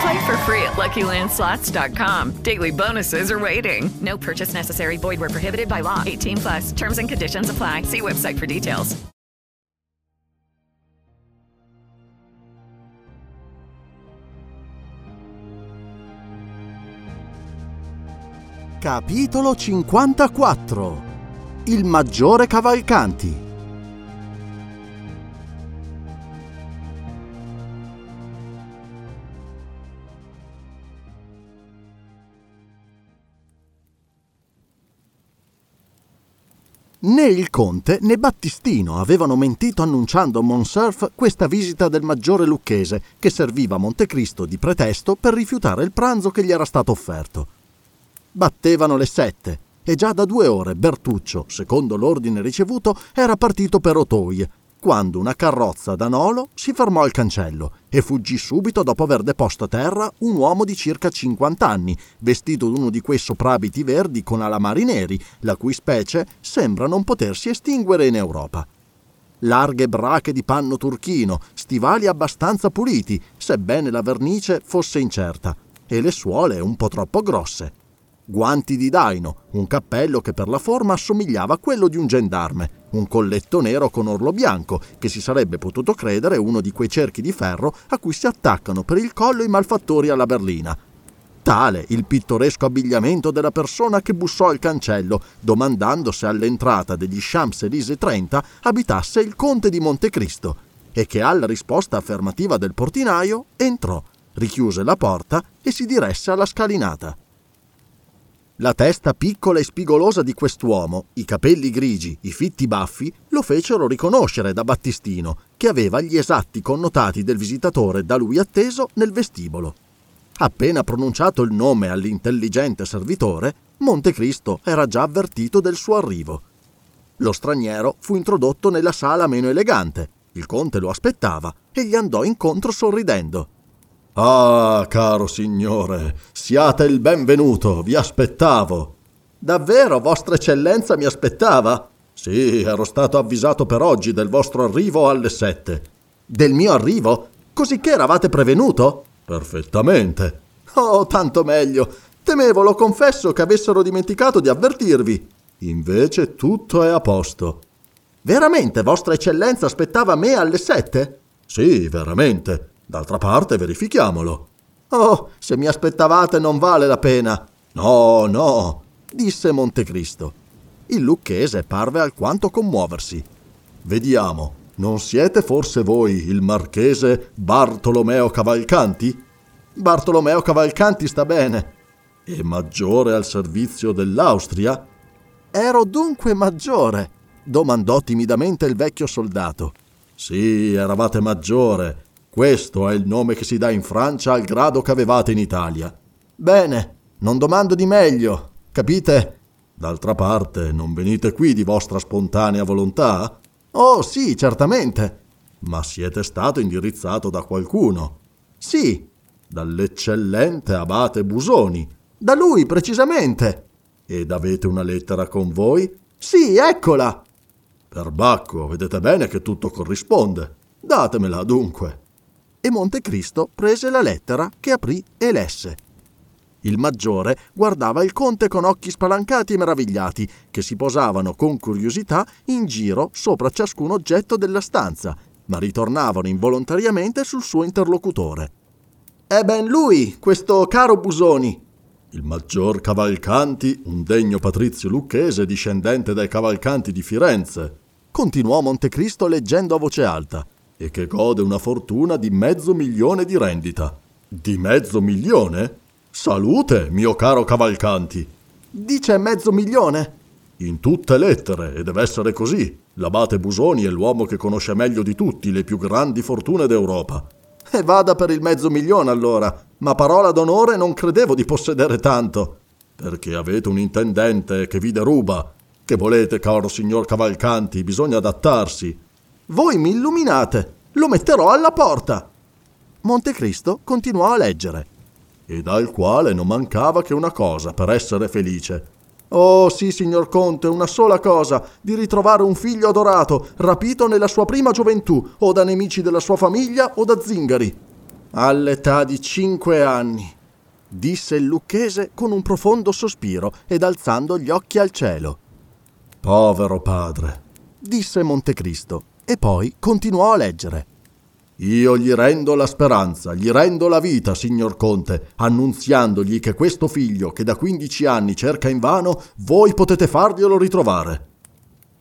Play for free at LuckyLandSlots.com. Daily bonuses are waiting. No purchase necessary. Void were prohibited by law. 18 plus. Terms and conditions apply. See website for details. Capitolo 54 Il maggiore Cavalcanti Né il conte né Battistino avevano mentito annunciando a Monsurf questa visita del maggiore lucchese che serviva a Montecristo di pretesto per rifiutare il pranzo che gli era stato offerto. Battevano le sette e già da due ore Bertuccio, secondo l'ordine ricevuto, era partito per Otoie, quando una carrozza da Nolo si fermò al cancello e fuggì subito dopo aver deposto a terra un uomo di circa 50 anni, vestito d'uno di quei soprabiti verdi con alamari neri, la cui specie sembra non potersi estinguere in Europa. Larghe brache di panno turchino, stivali abbastanza puliti, sebbene la vernice fosse incerta, e le suole un po' troppo grosse guanti di daino, un cappello che per la forma assomigliava a quello di un gendarme, un colletto nero con orlo bianco, che si sarebbe potuto credere uno di quei cerchi di ferro a cui si attaccano per il collo i malfattori alla berlina. Tale il pittoresco abbigliamento della persona che bussò al cancello, domandando se all'entrata degli Champs-Élysées 30 abitasse il conte di Montecristo, e che alla risposta affermativa del portinaio entrò, richiuse la porta e si diresse alla scalinata. La testa piccola e spigolosa di quest'uomo, i capelli grigi, i fitti baffi, lo fecero riconoscere da Battistino, che aveva gli esatti connotati del visitatore da lui atteso nel vestibolo. Appena pronunciato il nome all'intelligente servitore, Montecristo era già avvertito del suo arrivo. Lo straniero fu introdotto nella sala meno elegante. Il conte lo aspettava e gli andò incontro sorridendo. Ah, caro signore, siate il benvenuto, vi aspettavo. Davvero, Vostra Eccellenza mi aspettava? Sì, ero stato avvisato per oggi del vostro arrivo alle sette. Del mio arrivo? Cosicché eravate prevenuto? Perfettamente. Oh, tanto meglio. Temevo, lo confesso, che avessero dimenticato di avvertirvi. Invece tutto è a posto. Veramente, Vostra Eccellenza aspettava me alle sette? Sì, veramente. D'altra parte verifichiamolo. Oh, se mi aspettavate non vale la pena. No, no, disse Montecristo. Il lucchese parve alquanto commuoversi. Vediamo, non siete forse voi il marchese Bartolomeo Cavalcanti? Bartolomeo Cavalcanti sta bene. E maggiore al servizio dell'Austria? Ero dunque maggiore? domandò timidamente il vecchio soldato. Sì, eravate maggiore, questo è il nome che si dà in Francia al grado che avevate in Italia. Bene, non domando di meglio, capite? D'altra parte, non venite qui di vostra spontanea volontà? Oh, sì, certamente. Ma siete stato indirizzato da qualcuno? Sì. Dall'eccellente abate Busoni. Da lui, precisamente. Ed avete una lettera con voi? Sì, eccola. Perbacco, vedete bene che tutto corrisponde. Datemela dunque. E Montecristo prese la lettera che aprì e lesse. Il maggiore guardava il conte con occhi spalancati e meravigliati, che si posavano con curiosità in giro sopra ciascun oggetto della stanza, ma ritornavano involontariamente sul suo interlocutore. È ben lui, questo caro Busoni. Il maggior Cavalcanti, un degno patrizio lucchese discendente dai Cavalcanti di Firenze, continuò Montecristo leggendo a voce alta, e che gode una fortuna di mezzo milione di rendita. Di mezzo milione? Salute, mio caro Cavalcanti. Dice mezzo milione? In tutte lettere, e deve essere così. L'abate Busoni è l'uomo che conosce meglio di tutti le più grandi fortune d'Europa. E vada per il mezzo milione allora, ma parola d'onore non credevo di possedere tanto. Perché avete un intendente che vi deruba. Che volete, caro signor Cavalcanti, bisogna adattarsi. Voi mi illuminate, lo metterò alla porta. Montecristo continuò a leggere e dal quale non mancava che una cosa per essere felice. Oh sì, signor Conte, una sola cosa, di ritrovare un figlio adorato, rapito nella sua prima gioventù, o da nemici della sua famiglia o da zingari. All'età di cinque anni, disse il lucchese con un profondo sospiro ed alzando gli occhi al cielo. Povero padre, disse Montecristo, e poi continuò a leggere. Io gli rendo la speranza, gli rendo la vita, signor Conte, annunziandogli che questo figlio che da quindici anni cerca invano, voi potete farglielo ritrovare.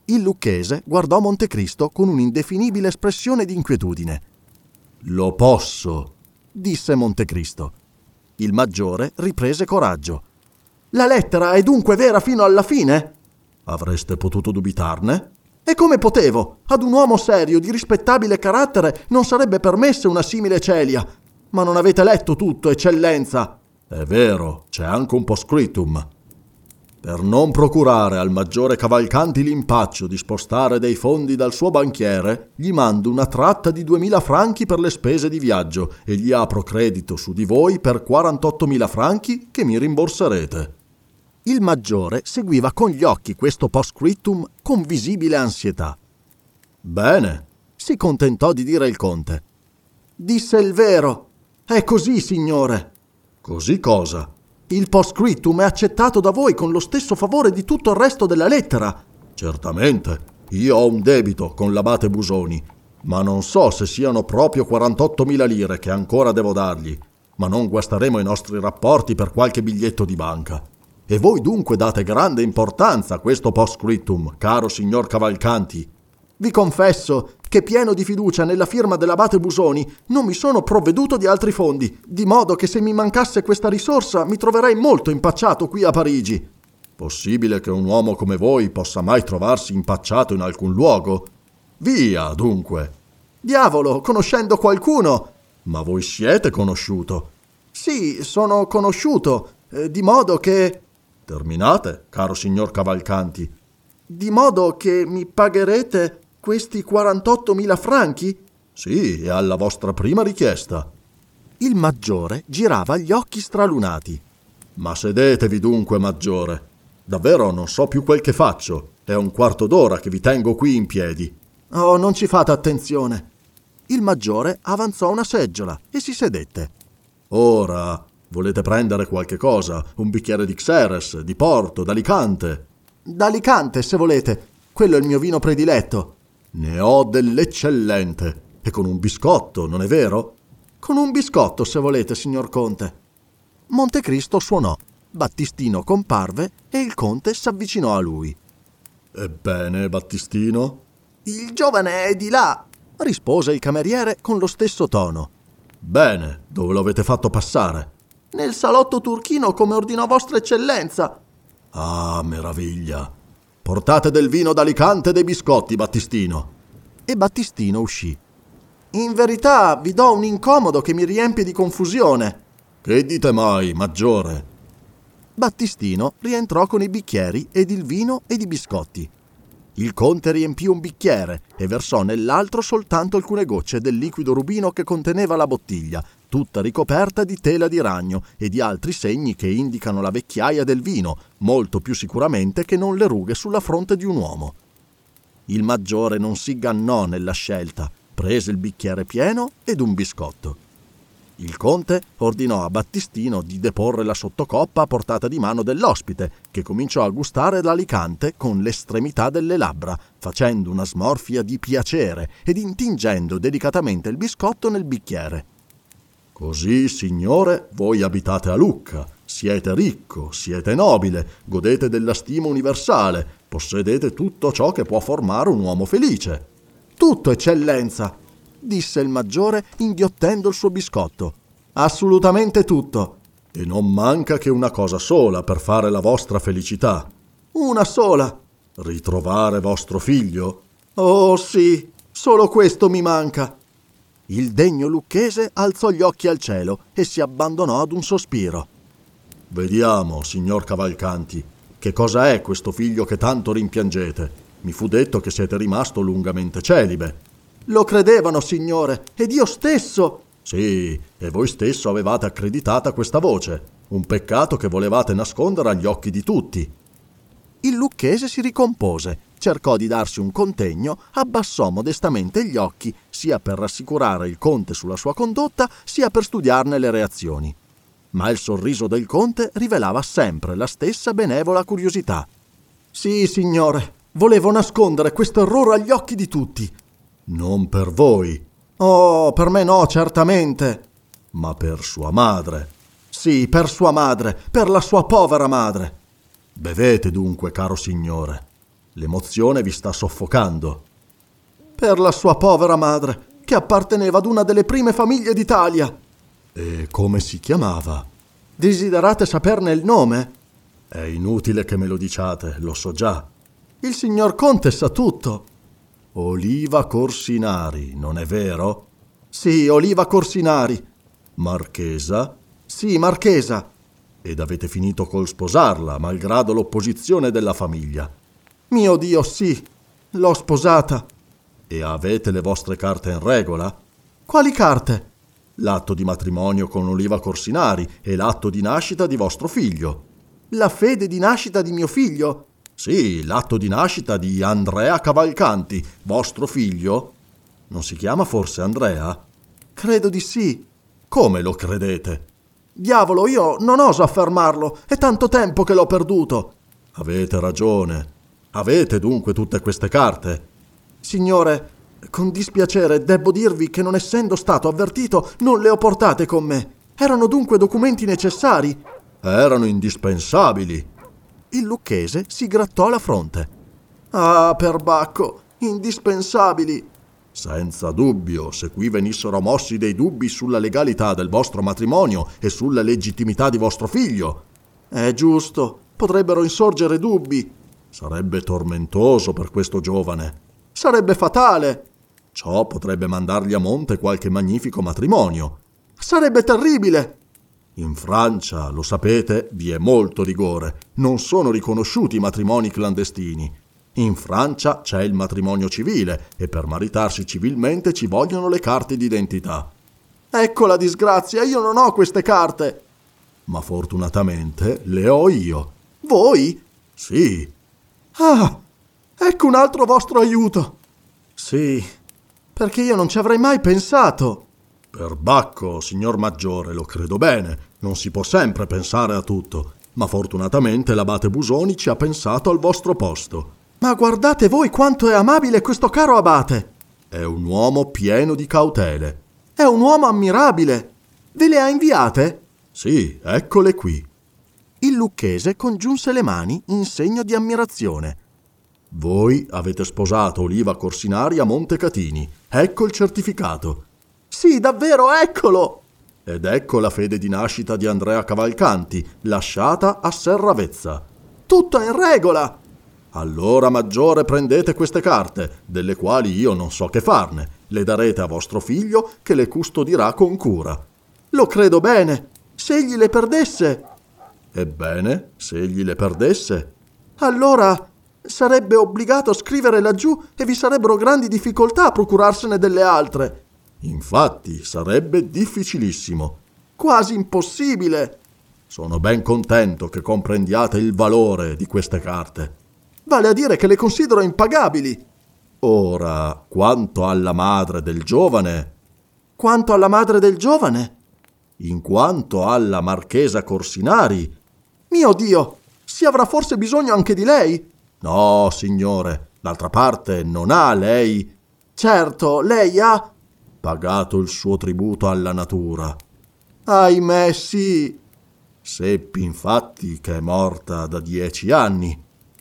Il lucchese guardò Montecristo con un'indefinibile espressione di inquietudine. Lo posso, disse Montecristo. Il maggiore riprese coraggio. La lettera è dunque vera fino alla fine? Avreste potuto dubitarne? E come potevo? Ad un uomo serio, di rispettabile carattere, non sarebbe permessa una simile celia. Ma non avete letto tutto, eccellenza. È vero, c'è anche un postscriptum. Per non procurare al maggiore Cavalcanti l'impaccio di spostare dei fondi dal suo banchiere, gli mando una tratta di 2000 franchi per le spese di viaggio e gli apro credito su di voi per 48.000 franchi che mi rimborserete. Il maggiore seguiva con gli occhi questo postscriptum con visibile ansietà. Bene, si contentò di dire il conte. Disse il vero. È così, signore. Così cosa? Il postscriptum è accettato da voi con lo stesso favore di tutto il resto della lettera. Certamente. Io ho un debito con l'abate Busoni, ma non so se siano proprio 48.000 lire che ancora devo dargli. Ma non guasteremo i nostri rapporti per qualche biglietto di banca. E voi dunque date grande importanza a questo postscriptum, caro signor Cavalcanti. Vi confesso che pieno di fiducia nella firma dell'abate Busoni non mi sono provveduto di altri fondi, di modo che se mi mancasse questa risorsa mi troverei molto impacciato qui a Parigi. Possibile che un uomo come voi possa mai trovarsi impacciato in alcun luogo? Via, dunque. Diavolo, conoscendo qualcuno. Ma voi siete conosciuto? Sì, sono conosciuto, eh, di modo che... Terminate, caro signor Cavalcanti. Di modo che mi pagherete questi 48.000 franchi? Sì, è alla vostra prima richiesta. Il maggiore girava gli occhi stralunati. Ma sedetevi dunque, maggiore. Davvero non so più quel che faccio. È un quarto d'ora che vi tengo qui in piedi. Oh, non ci fate attenzione. Il maggiore avanzò una seggiola e si sedette. Ora, Volete prendere qualche cosa? Un bicchiere di Xeres, di Porto, d'Alicante? D'Alicante, se volete. Quello è il mio vino prediletto. Ne ho dell'eccellente. E con un biscotto, non è vero? Con un biscotto, se volete, signor Conte. Montecristo suonò. Battistino comparve e il conte s'avvicinò a lui. Ebbene, Battistino? Il giovane è di là, rispose il cameriere con lo stesso tono. Bene, dove lo avete fatto passare? Nel salotto turchino come ordinò vostra eccellenza. Ah, meraviglia. Portate del vino d'Alicante e dei biscotti, Battistino. E Battistino uscì. In verità vi do un incomodo che mi riempie di confusione. Che dite mai, maggiore? Battistino rientrò con i bicchieri ed il vino ed i biscotti. Il conte riempì un bicchiere e versò nell'altro soltanto alcune gocce del liquido rubino che conteneva la bottiglia, tutta ricoperta di tela di ragno e di altri segni che indicano la vecchiaia del vino, molto più sicuramente che non le rughe sulla fronte di un uomo. Il maggiore non si gannò nella scelta, prese il bicchiere pieno ed un biscotto. Il conte ordinò a Battistino di deporre la sottocoppa a portata di mano dell'ospite, che cominciò a gustare l'alicante con l'estremità delle labbra, facendo una smorfia di piacere ed intingendo delicatamente il biscotto nel bicchiere. Così, signore, voi abitate a Lucca, siete ricco, siete nobile, godete della stima universale, possedete tutto ciò che può formare un uomo felice. Tutto, eccellenza, disse il maggiore inghiottendo il suo biscotto. Assolutamente tutto. E non manca che una cosa sola per fare la vostra felicità. Una sola. Ritrovare vostro figlio? Oh sì, solo questo mi manca. Il degno lucchese alzò gli occhi al cielo e si abbandonò ad un sospiro. Vediamo, signor Cavalcanti, che cosa è questo figlio che tanto rimpiangete? Mi fu detto che siete rimasto lungamente celibe. Lo credevano, signore, ed io stesso. Sì, e voi stesso avevate accreditata questa voce. Un peccato che volevate nascondere agli occhi di tutti. Il lucchese si ricompose, cercò di darsi un contegno, abbassò modestamente gli occhi, sia per rassicurare il conte sulla sua condotta, sia per studiarne le reazioni. Ma il sorriso del conte rivelava sempre la stessa benevola curiosità. Sì, signore, volevo nascondere questo errore agli occhi di tutti. Non per voi. Oh, per me no, certamente. Ma per sua madre. Sì, per sua madre, per la sua povera madre. Bevete dunque, caro signore. L'emozione vi sta soffocando. Per la sua povera madre, che apparteneva ad una delle prime famiglie d'Italia. E come si chiamava? Desiderate saperne il nome? È inutile che me lo diciate, lo so già. Il signor Conte sa tutto. Oliva Corsinari, non è vero? Sì, Oliva Corsinari. Marchesa? Sì, Marchesa. Ed avete finito col sposarla, malgrado l'opposizione della famiglia. Mio Dio, sì. L'ho sposata. E avete le vostre carte in regola? Quali carte? L'atto di matrimonio con Oliva Corsinari e l'atto di nascita di vostro figlio. La fede di nascita di mio figlio? Sì, l'atto di nascita di Andrea Cavalcanti, vostro figlio. Non si chiama forse Andrea? Credo di sì. Come lo credete? Diavolo, io non oso affermarlo. È tanto tempo che l'ho perduto. Avete ragione. Avete dunque tutte queste carte? Signore, con dispiacere debbo dirvi che non essendo stato avvertito non le ho portate con me. Erano dunque documenti necessari. Erano indispensabili. Il lucchese si grattò la fronte. Ah, perbacco, indispensabili. Senza dubbio, se qui venissero mossi dei dubbi sulla legalità del vostro matrimonio e sulla legittimità di vostro figlio. È giusto, potrebbero insorgere dubbi. Sarebbe tormentoso per questo giovane. Sarebbe fatale. Ciò potrebbe mandargli a monte qualche magnifico matrimonio. Sarebbe terribile. In Francia, lo sapete, vi è molto rigore. Non sono riconosciuti i matrimoni clandestini. In Francia c'è il matrimonio civile e per maritarsi civilmente ci vogliono le carte d'identità. Ecco la disgrazia, io non ho queste carte. Ma fortunatamente le ho io. Voi? Sì. Ah, ecco un altro vostro aiuto. Sì. Perché io non ci avrei mai pensato. Per Bacco, signor Maggiore, lo credo bene, non si può sempre pensare a tutto, ma fortunatamente l'abate Busoni ci ha pensato al vostro posto. Ma guardate voi quanto è amabile questo caro abate! È un uomo pieno di cautele. È un uomo ammirabile. Ve le ha inviate? Sì, eccole qui. Il lucchese congiunse le mani in segno di ammirazione. Voi avete sposato Oliva Corsinari a Montecatini. Ecco il certificato. Sì, davvero, eccolo! Ed ecco la fede di nascita di Andrea Cavalcanti, lasciata a Serravezza. Tutto in regola! Allora, maggiore, prendete queste carte, delle quali io non so che farne. Le darete a vostro figlio, che le custodirà con cura. Lo credo bene. Se egli le perdesse. Ebbene, se egli le perdesse. Allora sarebbe obbligato a scrivere laggiù e vi sarebbero grandi difficoltà a procurarsene delle altre. Infatti, sarebbe difficilissimo. Quasi impossibile. Sono ben contento che comprendiate il valore di queste carte. Vale a dire che le considero impagabili. Ora, quanto alla madre del giovane. Quanto alla madre del giovane? In quanto alla marchesa Corsinari. Mio Dio, si avrà forse bisogno anche di lei? No, signore, d'altra parte non ha lei. Certo, lei ha pagato il suo tributo alla natura. Ahimè, sì. Seppi infatti che è morta da dieci anni.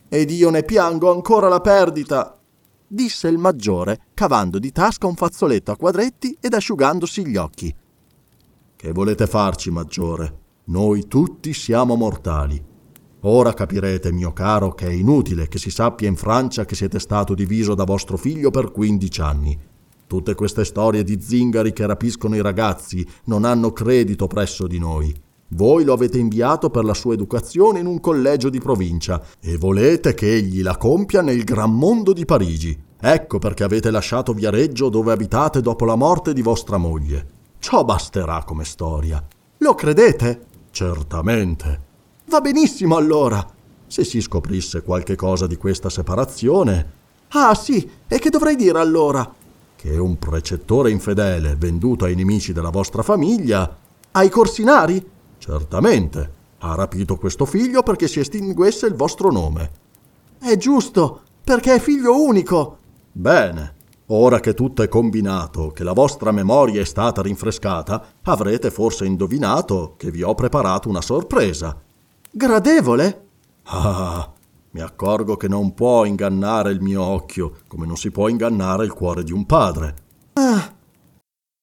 Ed io ne piango ancora la perdita disse il maggiore, cavando di tasca un fazzoletto a quadretti ed asciugandosi gli occhi. Che volete farci, maggiore? Noi tutti siamo mortali. Ora capirete, mio caro, che è inutile che si sappia in Francia che siete stato diviso da vostro figlio per 15 anni. Tutte queste storie di zingari che rapiscono i ragazzi non hanno credito presso di noi. Voi lo avete inviato per la sua educazione in un collegio di provincia e volete che egli la compia nel gran mondo di Parigi. Ecco perché avete lasciato Viareggio dove abitate dopo la morte di vostra moglie. Ciò basterà come storia. Lo credete? Certamente. Va benissimo allora. Se si scoprisse qualche cosa di questa separazione. Ah sì, e che dovrei dire allora? Che un precettore infedele venduto ai nemici della vostra famiglia. Ai corsinari? Certamente. Ha rapito questo figlio perché si estinguesse il vostro nome. È giusto, perché è figlio unico. Bene. Ora che tutto è combinato, che la vostra memoria è stata rinfrescata, avrete forse indovinato che vi ho preparato una sorpresa. Gradevole? Ah, mi accorgo che non può ingannare il mio occhio, come non si può ingannare il cuore di un padre.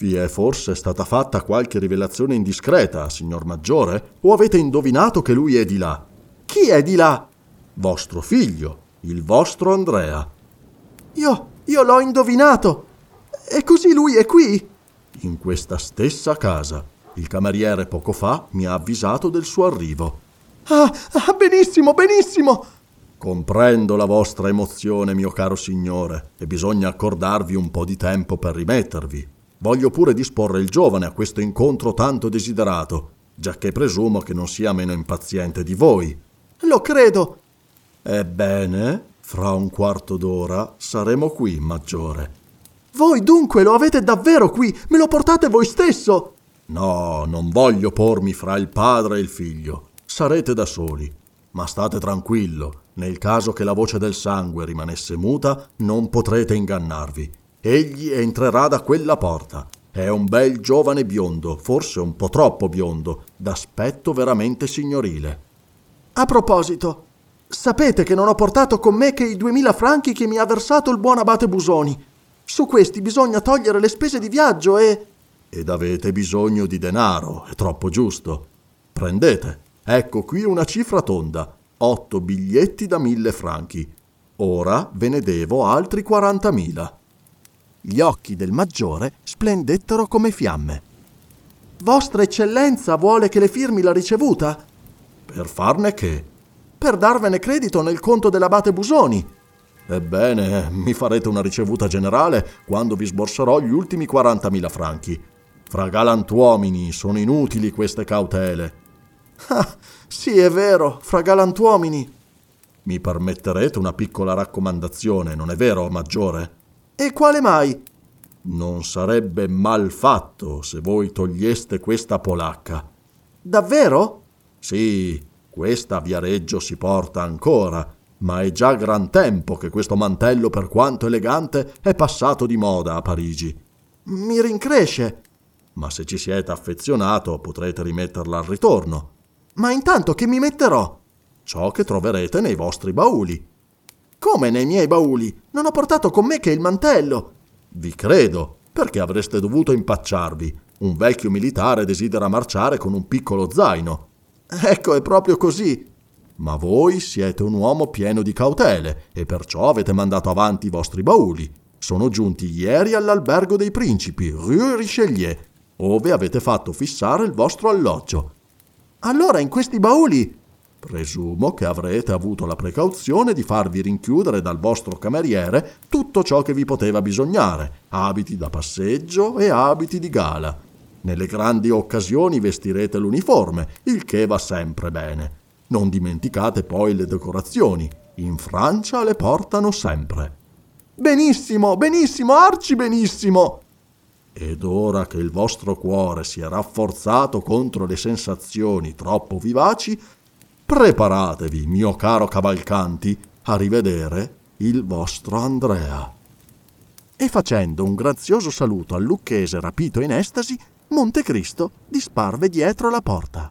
Vi è forse stata fatta qualche rivelazione indiscreta, signor Maggiore? O avete indovinato che lui è di là? Chi è di là? Vostro figlio, il vostro Andrea. Io, io l'ho indovinato. E così lui è qui? In questa stessa casa. Il cameriere poco fa mi ha avvisato del suo arrivo. Ah, ah benissimo, benissimo. Comprendo la vostra emozione, mio caro signore, e bisogna accordarvi un po' di tempo per rimettervi. Voglio pure disporre il giovane a questo incontro tanto desiderato, giacché presumo che non sia meno impaziente di voi. Lo credo. Ebbene, fra un quarto d'ora saremo qui, maggiore. Voi dunque lo avete davvero qui? Me lo portate voi stesso? No, non voglio pormi fra il padre e il figlio. Sarete da soli. Ma state tranquillo, nel caso che la voce del sangue rimanesse muta, non potrete ingannarvi. Egli entrerà da quella porta. È un bel giovane biondo, forse un po' troppo biondo, d'aspetto veramente signorile. A proposito, sapete che non ho portato con me che i duemila franchi che mi ha versato il buon abate Busoni. Su questi bisogna togliere le spese di viaggio e... Ed avete bisogno di denaro, è troppo giusto. Prendete, ecco qui una cifra tonda, otto biglietti da mille franchi. Ora ve ne devo altri quarantamila. Gli occhi del maggiore splendettero come fiamme. Vostra eccellenza vuole che le firmi la ricevuta? Per farne che? Per darvene credito nel conto dell'abate Busoni. Ebbene, mi farete una ricevuta generale quando vi sborserò gli ultimi 40.000 franchi. Fra galantuomini sono inutili queste cautele. Ah, sì, è vero, fra galantuomini. Mi permetterete una piccola raccomandazione, non è vero, maggiore? E quale mai? Non sarebbe mal fatto se voi toglieste questa polacca. Davvero? Sì, questa a Viareggio si porta ancora. ma è già gran tempo che questo mantello, per quanto elegante, è passato di moda a Parigi. Mi rincresce. Ma se ci siete affezionato, potrete rimetterla al ritorno. Ma intanto che mi metterò? Ciò che troverete nei vostri bauli. Come nei miei bauli? Non ho portato con me che il mantello. Vi credo, perché avreste dovuto impacciarvi. Un vecchio militare desidera marciare con un piccolo zaino. Ecco, è proprio così. Ma voi siete un uomo pieno di cautele e perciò avete mandato avanti i vostri bauli. Sono giunti ieri all'albergo dei principi, Rue Richelieu, ove avete fatto fissare il vostro alloggio. Allora in questi bauli... Presumo che avrete avuto la precauzione di farvi rinchiudere dal vostro cameriere tutto ciò che vi poteva bisognare, abiti da passeggio e abiti di gala. Nelle grandi occasioni vestirete l'uniforme, il che va sempre bene. Non dimenticate poi le decorazioni. In Francia le portano sempre. Benissimo, benissimo, arci benissimo. Ed ora che il vostro cuore si è rafforzato contro le sensazioni troppo vivaci, preparatevi, mio caro Cavalcanti, a rivedere il vostro Andrea. E facendo un grazioso saluto al lucchese rapito in estasi, Montecristo disparve dietro la porta.